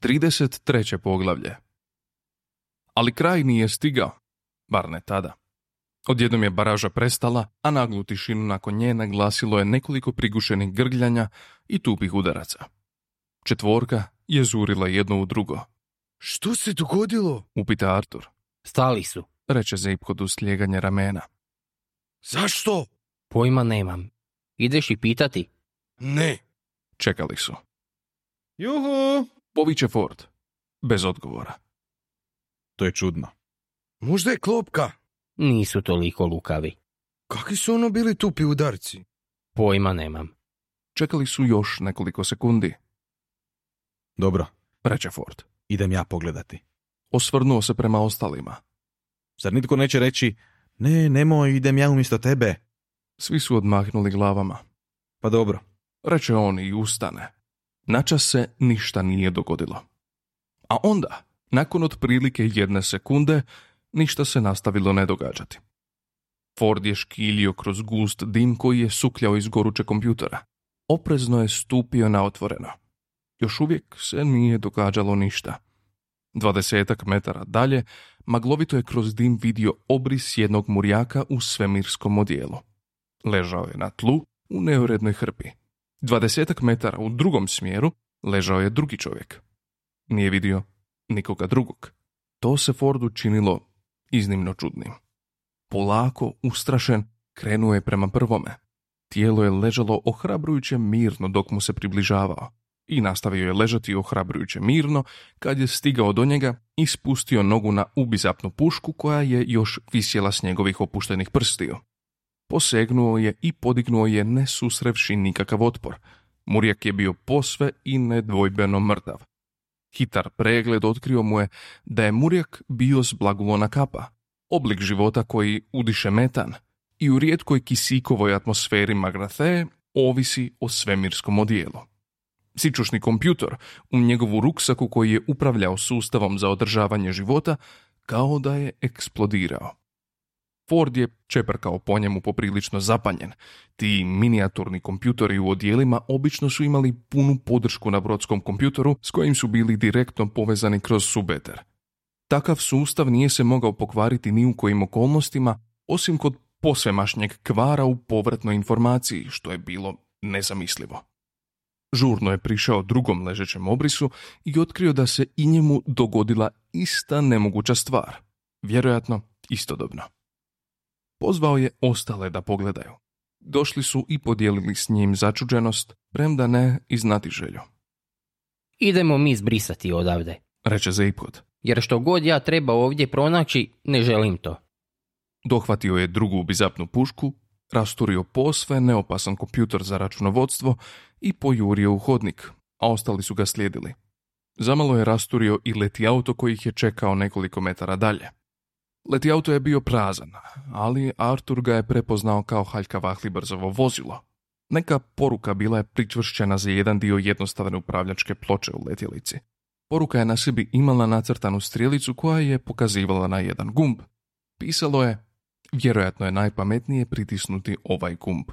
33. poglavlje. Ali kraj nije stigao, bar ne tada. Odjednom je baraža prestala, a naglu tišinu nakon nje naglasilo je nekoliko prigušenih grgljanja i tupih udaraca. Četvorka je zurila jedno u drugo. Što se dogodilo? Upita Artur, Stali su. reče Zip kod uslijeganja ramena. Zašto? Pojma nemam. Ideš i pitati? Ne. Čekali su. Juhu! Poviće Ford. Bez odgovora. To je čudno. Možda je klopka. Nisu toliko lukavi. Kakvi su ono bili tupi udarci? Pojma nemam. Čekali su još nekoliko sekundi, Dobro, reče Ford. idem ja pogledati. Osvrnuo se prema ostalima. Zar nitko neće reći, ne, nemoj, idem ja umjesto tebe? Svi su odmahnuli glavama. Pa dobro, Reče on i ustane. Načas se ništa nije dogodilo. A onda, nakon otprilike jedne sekunde, ništa se nastavilo ne događati. Ford je škilio kroz gust dim koji je sukljao iz goruće kompjutera. Oprezno je stupio na otvoreno. Još uvijek se nije događalo ništa. Dvadesetak metara dalje, maglovito je kroz dim vidio obris jednog murjaka u svemirskom odijelu. Ležao je na tlu u neurednoj hrpi. Dvadesetak metara u drugom smjeru ležao je drugi čovjek. Nije vidio nikoga drugog. To se Fordu činilo iznimno čudnim. Polako, ustrašen, krenuo je prema prvome. Tijelo je ležalo ohrabrujuće mirno dok mu se približavao i nastavio je ležati ohrabrujuće mirno kad je stigao do njega i spustio nogu na ubizapnu pušku koja je još visjela s njegovih opuštenih prstiju. Posegnuo je i podignuo je ne susrevši nikakav otpor. Murjak je bio posve i nedvojbeno mrtav. Hitar pregled otkrio mu je da je Murjak bio s blagulona kapa, oblik života koji udiše metan i u rijetkoj kisikovoj atmosferi Magrathe ovisi o svemirskom odijelu. Sičušni kompjutor u njegovu ruksaku koji je upravljao sustavom za održavanje života kao da je eksplodirao. Ford je čeprkao po njemu poprilično zapanjen. Ti minijaturni kompjutori u odijelima obično su imali punu podršku na brodskom kompjutoru s kojim su bili direktno povezani kroz subeter. Takav sustav nije se mogao pokvariti ni u kojim okolnostima, osim kod posvemašnjeg kvara u povratnoj informaciji, što je bilo nezamislivo. Žurno je prišao drugom ležećem obrisu i otkrio da se i njemu dogodila ista nemoguća stvar. Vjerojatno istodobno. Pozvao je ostale da pogledaju. Došli su i podijelili s njim začuđenost, premda ne i znati želju. Idemo mi zbrisati odavde. Reče Zeipod. Jer što god ja treba ovdje pronaći, ne želim to. Dohvatio je drugu bizapnu pušku, rasturio posve neopasan kompjuter za računovodstvo i pojurio u hodnik, a ostali su ga slijedili. Zamalo je rasturio i leti auto koji ih je čekao nekoliko metara dalje. Leti auto je bio prazan, ali Artur ga je prepoznao kao haljka brzovo vozilo. Neka poruka bila je pričvršćena za jedan dio jednostavne upravljačke ploče u letjelici. Poruka je na sebi imala nacrtanu strijelicu koja je pokazivala na jedan gumb. Pisalo je, vjerojatno je najpametnije pritisnuti ovaj gumb.